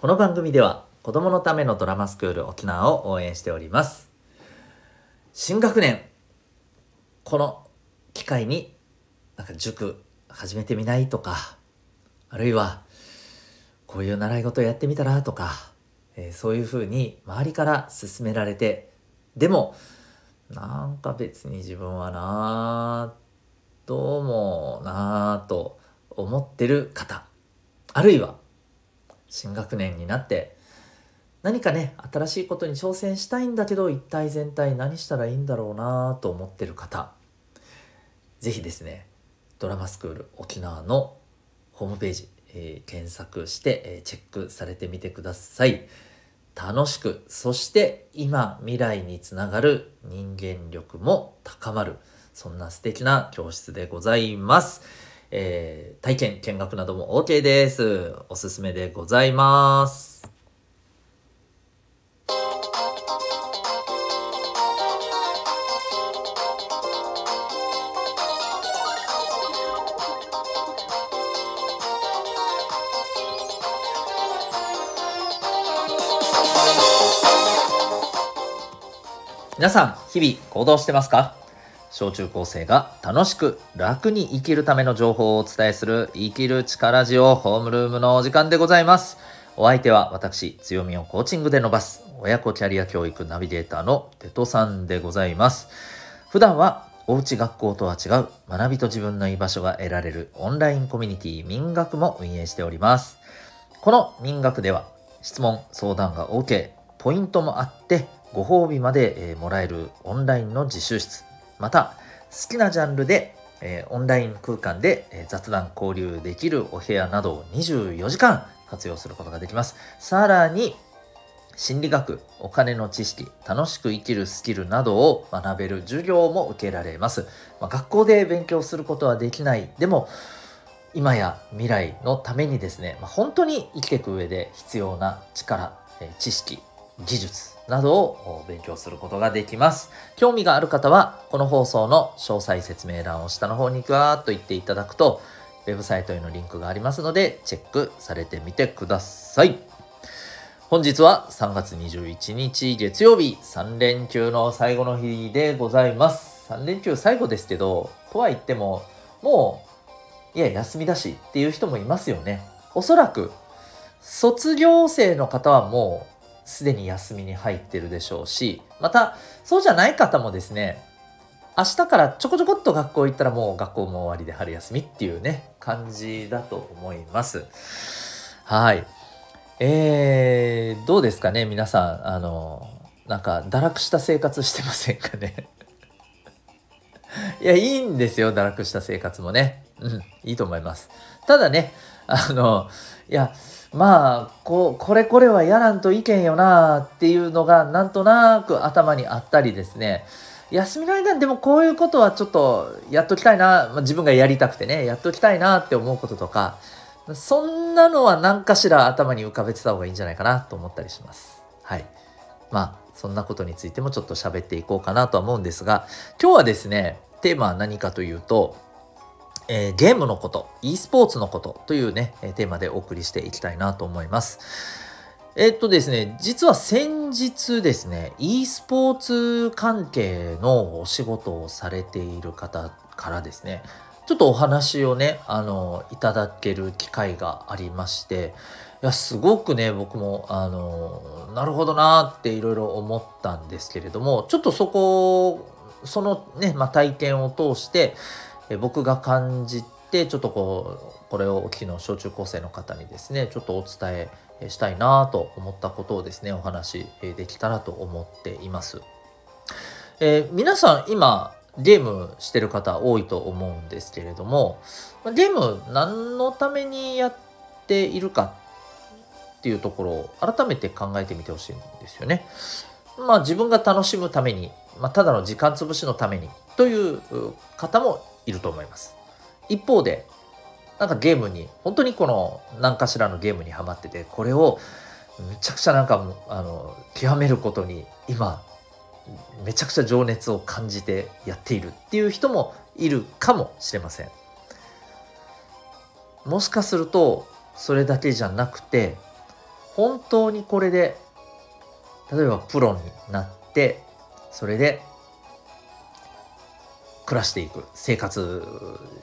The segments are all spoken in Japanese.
この番組では子供のためのドラマスクール沖縄を応援しております。新学年この機会になんか塾始めてみないとかあるいはこういう習い事やってみたらとか、えー、そういうふうに周りから勧められてでもなんか別に自分はなどうもなぁと思ってる方あるいは新学年になって何かね新しいことに挑戦したいんだけど一体全体何したらいいんだろうなと思ってる方是非ですねドラマスクール沖縄のホームページ、えー、検索して、えー、チェックされてみてください楽しくそして今未来につながる人間力も高まるそんな素敵な教室でございます。えー、体験、見学なども OK です。おすすめでございます。皆さん、日々行動してますか？小中高生が楽しく楽に生きるための情報をお伝えする生きる力ジオホームルームのお時間でございます。お相手は私、強みをコーチングで伸ばす親子キャリア教育ナビゲーターのテトさんでございます。普段はおうち学校とは違う学びと自分の居場所が得られるオンラインコミュニティ民学も運営しております。この民学では質問、相談が OK、ポイントもあってご褒美まで、えもらえるオンラインの自習室また好きなジャンルで、えー、オンライン空間で、えー、雑談交流できるお部屋などを24時間活用することができます。さらに心理学、お金の知識、楽しく生きるスキルなどを学べる授業も受けられます。まあ、学校で勉強することはできない。でも、今や未来のためにですね、まあ、本当に生きていく上で必要な力、え知識、技術などを勉強することができます。興味がある方は、この放送の詳細説明欄を下の方にぐわーっと言っていただくと、ウェブサイトへのリンクがありますので、チェックされてみてください。本日は3月21日月曜日、3連休の最後の日でございます。3連休最後ですけど、とは言っても、もう、いや、休みだしっていう人もいますよね。おそらく、卒業生の方はもうすでに休みに入ってるでしょうしまたそうじゃない方もですね明日からちょこちょこっと学校行ったらもう学校も終わりで春休みっていうね感じだと思います。はい。えー、どうですかね皆さんあのなんか堕落した生活してませんかね？いやいいんですよ堕落した生活もね。うんいいと思います。ただねあのいやまあここれこれはやらんといけんよなっていうのがなんとなく頭にあったりですね休みの間にでもこういうことはちょっとやっときたいな、まあ、自分がやりたくてねやっときたいなって思うこととかそんなのは何かしら頭に浮かべてた方がいいんじゃないかなと思ったりします。はい。まあそんなことについてもちょっと喋っていこうかなとは思うんですが今日はですねテーマは何かというとえー、ゲームのこと、e スポーツのことというね、テーマでお送りしていきたいなと思います。え、っとですね、実は先日ですね、e スポーツ関係のお仕事をされている方からですね、ちょっとお話をね、あの、いただける機会がありまして、いや、すごくね、僕も、あの、なるほどなっていろいろ思ったんですけれども、ちょっとそこ、そのね、まあ、体験を通して、え僕が感じてちょっとこうこれをお聞きの小中高生の方にですねちょっとお伝えしたいなと思ったことをですねお話できたらと思っています。えー、皆さん今ゲームしてる方多いと思うんですけれどもゲーム何のためにやっているかっていうところを改めて考えてみてほしいんですよね。まあ自分が楽しむために、まあ、ただの時間潰しのためにという方もいると思います。一方で、なんかゲームに、本当にこの何かしらのゲームにはまってて、これをめちゃくちゃなんかあの極めることに今めちゃくちゃ情熱を感じてやっているっていう人もいるかもしれません。もしかするとそれだけじゃなくて本当にこれで例えばプロになってそれで暮らしていく生活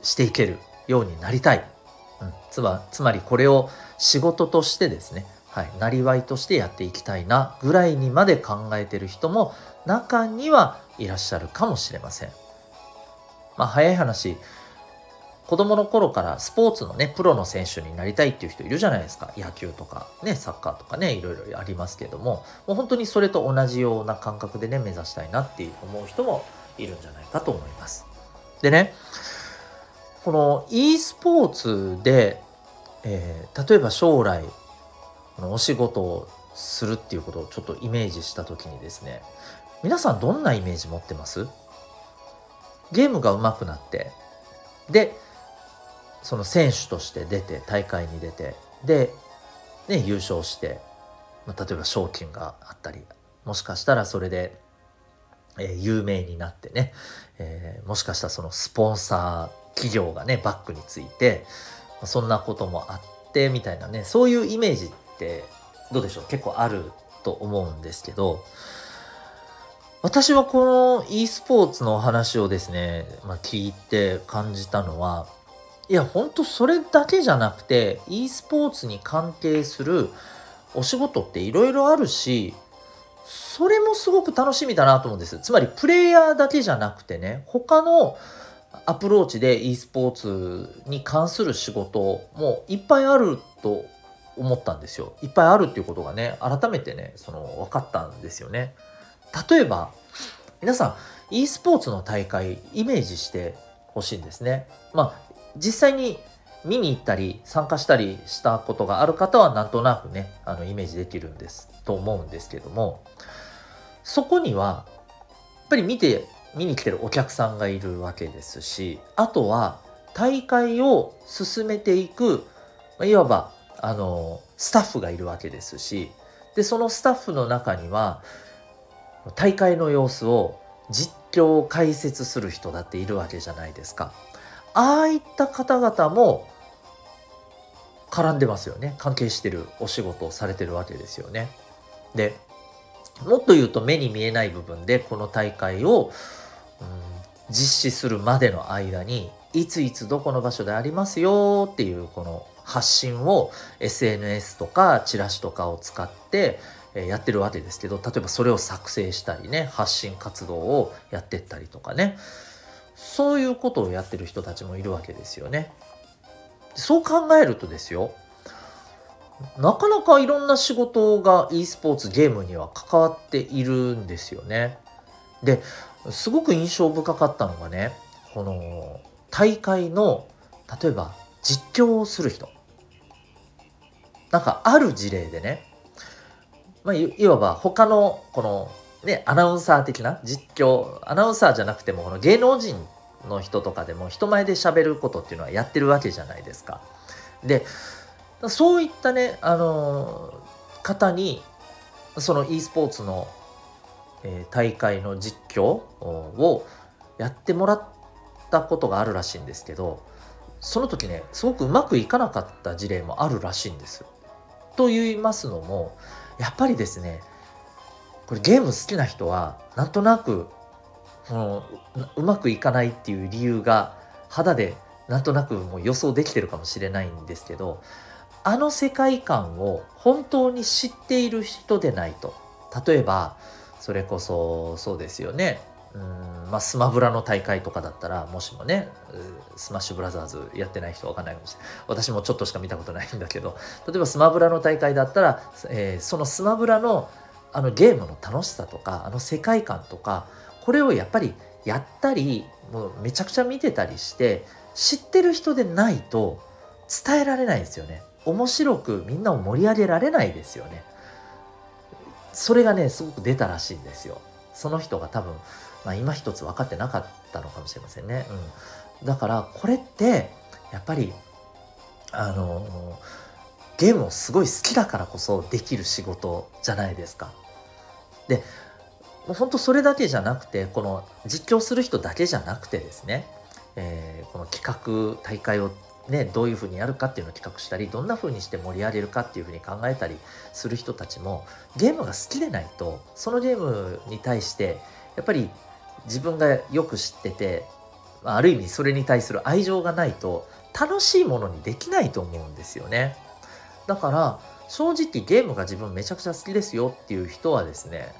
していけるようになりたい、うん、つまつまりこれを仕事としてですね。はい、なりわいとしてやっていきたいなぐらいにまで考えてる人も中にはいらっしゃるかもしれません。まあ早い話。子供の頃からスポーツのねプロの選手になりたいっていう人いるじゃないですか。野球とかねサッカーとかねいろいろありますけども。もう本当にそれと同じような感覚でね目指したいなって思う人もいるんじゃないかと思います。でねこの e スポーツで、えー、例えば将来お仕事をするっていうことをちょっとイメージした時にですね皆さんどんなイメージ持ってます？ゲームが上手くなってでその選手として出て大会に出てで、ね、優勝して、ま、例えば賞金があったりもしかしたらそれで、え、有名になってね、え、もしかしたらそのスポンサー企業がねバックについてそんなこともあってみたいなねそういうイメージってどうでしょう？結構あると思うんですけど私はこの e スポーツの話をですね、まあ、聞いて感じたのはいやほんとそれだけじゃなくて e スポーツに関係するお仕事っていろいろあるしそれもすごく楽しみだなと思うんです。つまりプレイヤーだけじゃなくてね他のアプローチで e スポーツに関する仕事もいっぱいあると思ったんですよ。いっぱいあるっていうことがね、改めてね、その分かったんですよね。例えば、皆さん、e スポーツの大会、イメージしてほしいんですね。まあ、実際に見に行ったり参加したりしたことがある方はなんとなくね、あのイメージできるんですと思うんですけども、そこには、やっぱり見て、見に来てるお客さんがいるわけですし、あとは大会を進めていく、いわばあのスタッフがいるわけですしでそのスタッフの中には大会の様子を実況解説する人だっているわけじゃないですか。ああいった方々も絡んでますよね。関係してるお仕事をされてるわけですよね。で、もっと言うと目に見えない部分でこの大会を、うん、実施するまでの間にいついつどこの場所でありますよっていうこの発信を SNS とかチラシとかを使ってやってるわけですけど例えばそれを作成したりね発信活動をやってったりとかねそういうことをやってる人たちもいるわけですよね。そう考えるとですよなかなかいろんな仕事が e スポーツゲームには関わっているんですよね。ですごく印象深かったのがねこの大会の例えば実況をする人なんかある事例でね、まあ、いわば他のこのねアナウンサー的な実況アナウンサーじゃなくてもこの芸能人の人とかでも人前で喋ることっていうのはやってるわけじゃないですか。でそういったねあの方にその e スポーツの、えー、大会の実況をやってもらったことがあるらしいんですけどその時ねすごくうまくいかなかった事例もあるらしいんです。と言いますのもやっぱりですねこれゲーム好きな人はなんとなくこのうまくいかないっていう理由が肌でなんとなくもう予想できてるかもしれないんですけどあの世界観を本当に知っている人でないと。例えばそれこそそうですよね。うんまあ、スマブラの大会とかだったらもしもねスマッシュブラザーズやってない人は分かんないかもしれない。私もちょっとしか見たことないんだけど例えばスマブラの大会だったら、えー、そのスマブラのあのゲームの楽しさとかあの世界観とかこれをやっぱりやったりもうめちゃくちゃ見てたりして知ってる人でないと伝えられないですよね面白くみんなを盛り上げられないですよねそれがねすごく出たらしいんですよその人が多分まあ、今一つ分かってなかったのかもしれませんね。うん、だからこれってやっぱりあのゲームをすごい好きだからこそできる仕事じゃないですか。で本当それだけじゃなくてこの実況する人だけじゃなくてですね、えー、この企画大会をね、どういうふうにやるかっていうのを企画したりどんなふうにして盛り上げるかっていうふうに考えたりする人たちもゲームが好きでないとそのゲームに対してやっぱり自分がよく知っててある意味それに対する愛情がないと楽しいものにできないと思うんですよね。だから正直ゲームが自分めちゃくちゃ好きですよっていう人はですね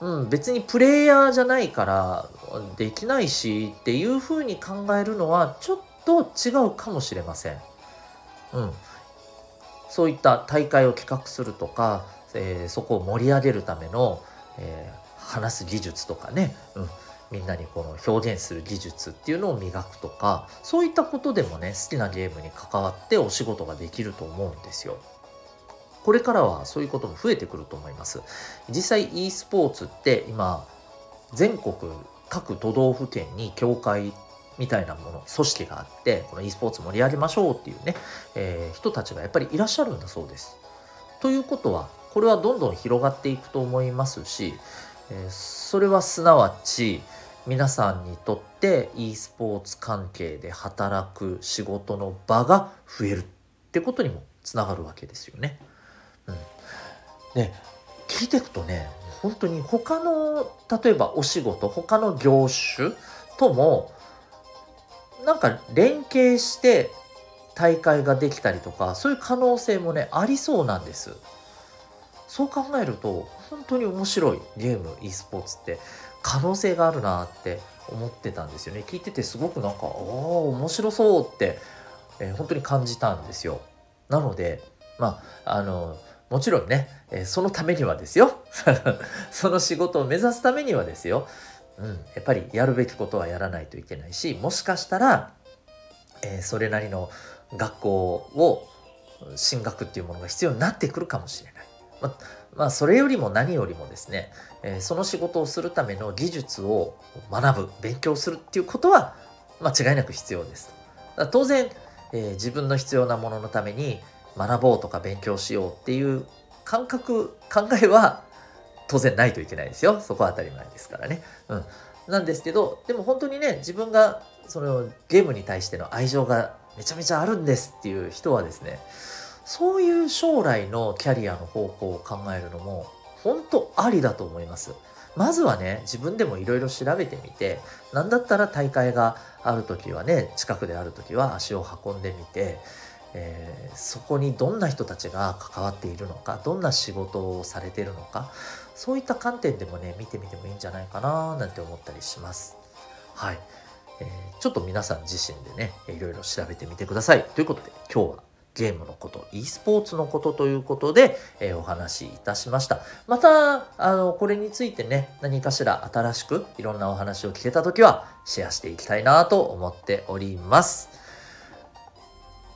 うん、別にプレイヤーじゃないからできないしっていうふうに考えるのはちょっと違うかもしれません。うん、そういった大会を企画するとか、えー、そこを盛り上げるための、えー、話す技術とかね、うん、みんなにこの表現する技術っていうのを磨くとかそういったことでもね好きなゲームに関わってお仕事ができると思うんですよ。これからはそういうことも増えてくると思います。実際 e スポーツって今全国各都道府県に協会みたいなもの組織があってこの e スポーツ盛り上げましょうっていうね、えー、人たちがやっぱりいらっしゃるんだそうです。ということはこれはどんどん広がっていくと思いますし、えー、それはすなわち皆さんにとって e スポーツ関係で働く仕事の場が増えるってことにもつながるわけですよね。うん、で聞いていくとね本当に他の例えばお仕事他の業種ともなんか連携して大会ができたりとかそういう可能性もねありそうなんです。そう考えると本当に面白いゲーム e スポーツって可能性があるなって思ってたんですよね。聞いててすごくなんかああ面白そうって、えー、本当に感じたんですよ。なのでまああのもちろんね、えー、そのためにはですよ その仕事を目指すためにはですよ、うん、やっぱりやるべきことはやらないといけないしもしかしたら、えー、それなりの学校を進学っていうものが必要になってくるかもしれない。ままあ、それよりも何よりもですね、えー、その仕事をするための技術を学ぶ勉強するっていうことは間違いなく必要です。当然、えー、自分の必要なもののために学ぼうとか勉強しようっていう感覚考えは当然ないといけないですよそこは当たり前ですからね。うん、なんですけどでも本当にね自分がそのゲームに対しての愛情がめちゃめちゃあるんですっていう人はですねそういう将来のキャリアの方向を考えるのも本当ありだと思います。まずはね自分でもいろいろ調べてみて何だったら大会がある時はね近くである時は足を運んでみてえー、そこにどんな人たちが関わっているのかどんな仕事をされているのかそういった観点でもね見てみてもいいんじゃないかななんて思ったりします。はい、えー、ちょっと皆さん自身でねいろいろ調べてみてください。ということで今日はゲームのこと、e スポーツのことということで、えー、お話しいたしました。また、あの、これについてね、何かしら新しくいろんなお話を聞けたときは、シェアしていきたいなと思っております。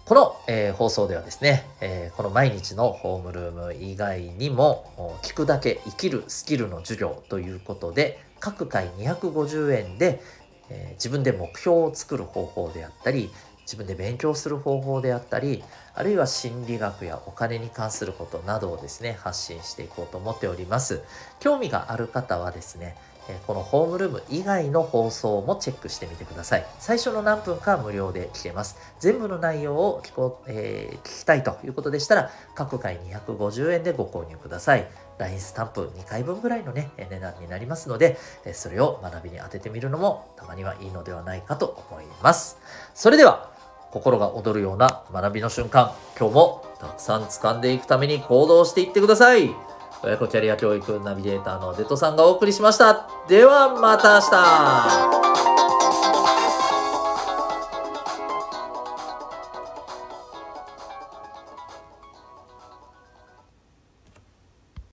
この、えー、放送ではですね、えー、この毎日のホームルーム以外にも聞くだけ生きるスキルの授業ということで各回250円で、えー、自分で目標を作る方法であったり自分で勉強する方法であったりあるいは心理学やお金に関することなどをですね発信していこうと思っております。興味がある方はですねこのホームルーム以外の放送もチェックしてみてください。最初の何分か無料で聞けます。全部の内容を聞こ、えー、聞きたいということでしたら、各回250円でご購入ください。LINE スタンプ2回分ぐらいのね、値段になりますので、それを学びに当ててみるのもたまにはいいのではないかと思います。それでは、心が躍るような学びの瞬間、今日もたくさん掴んでいくために行動していってください。親子キャリア教育ナビゲーターのデトさんがお送りしました。ではまた明日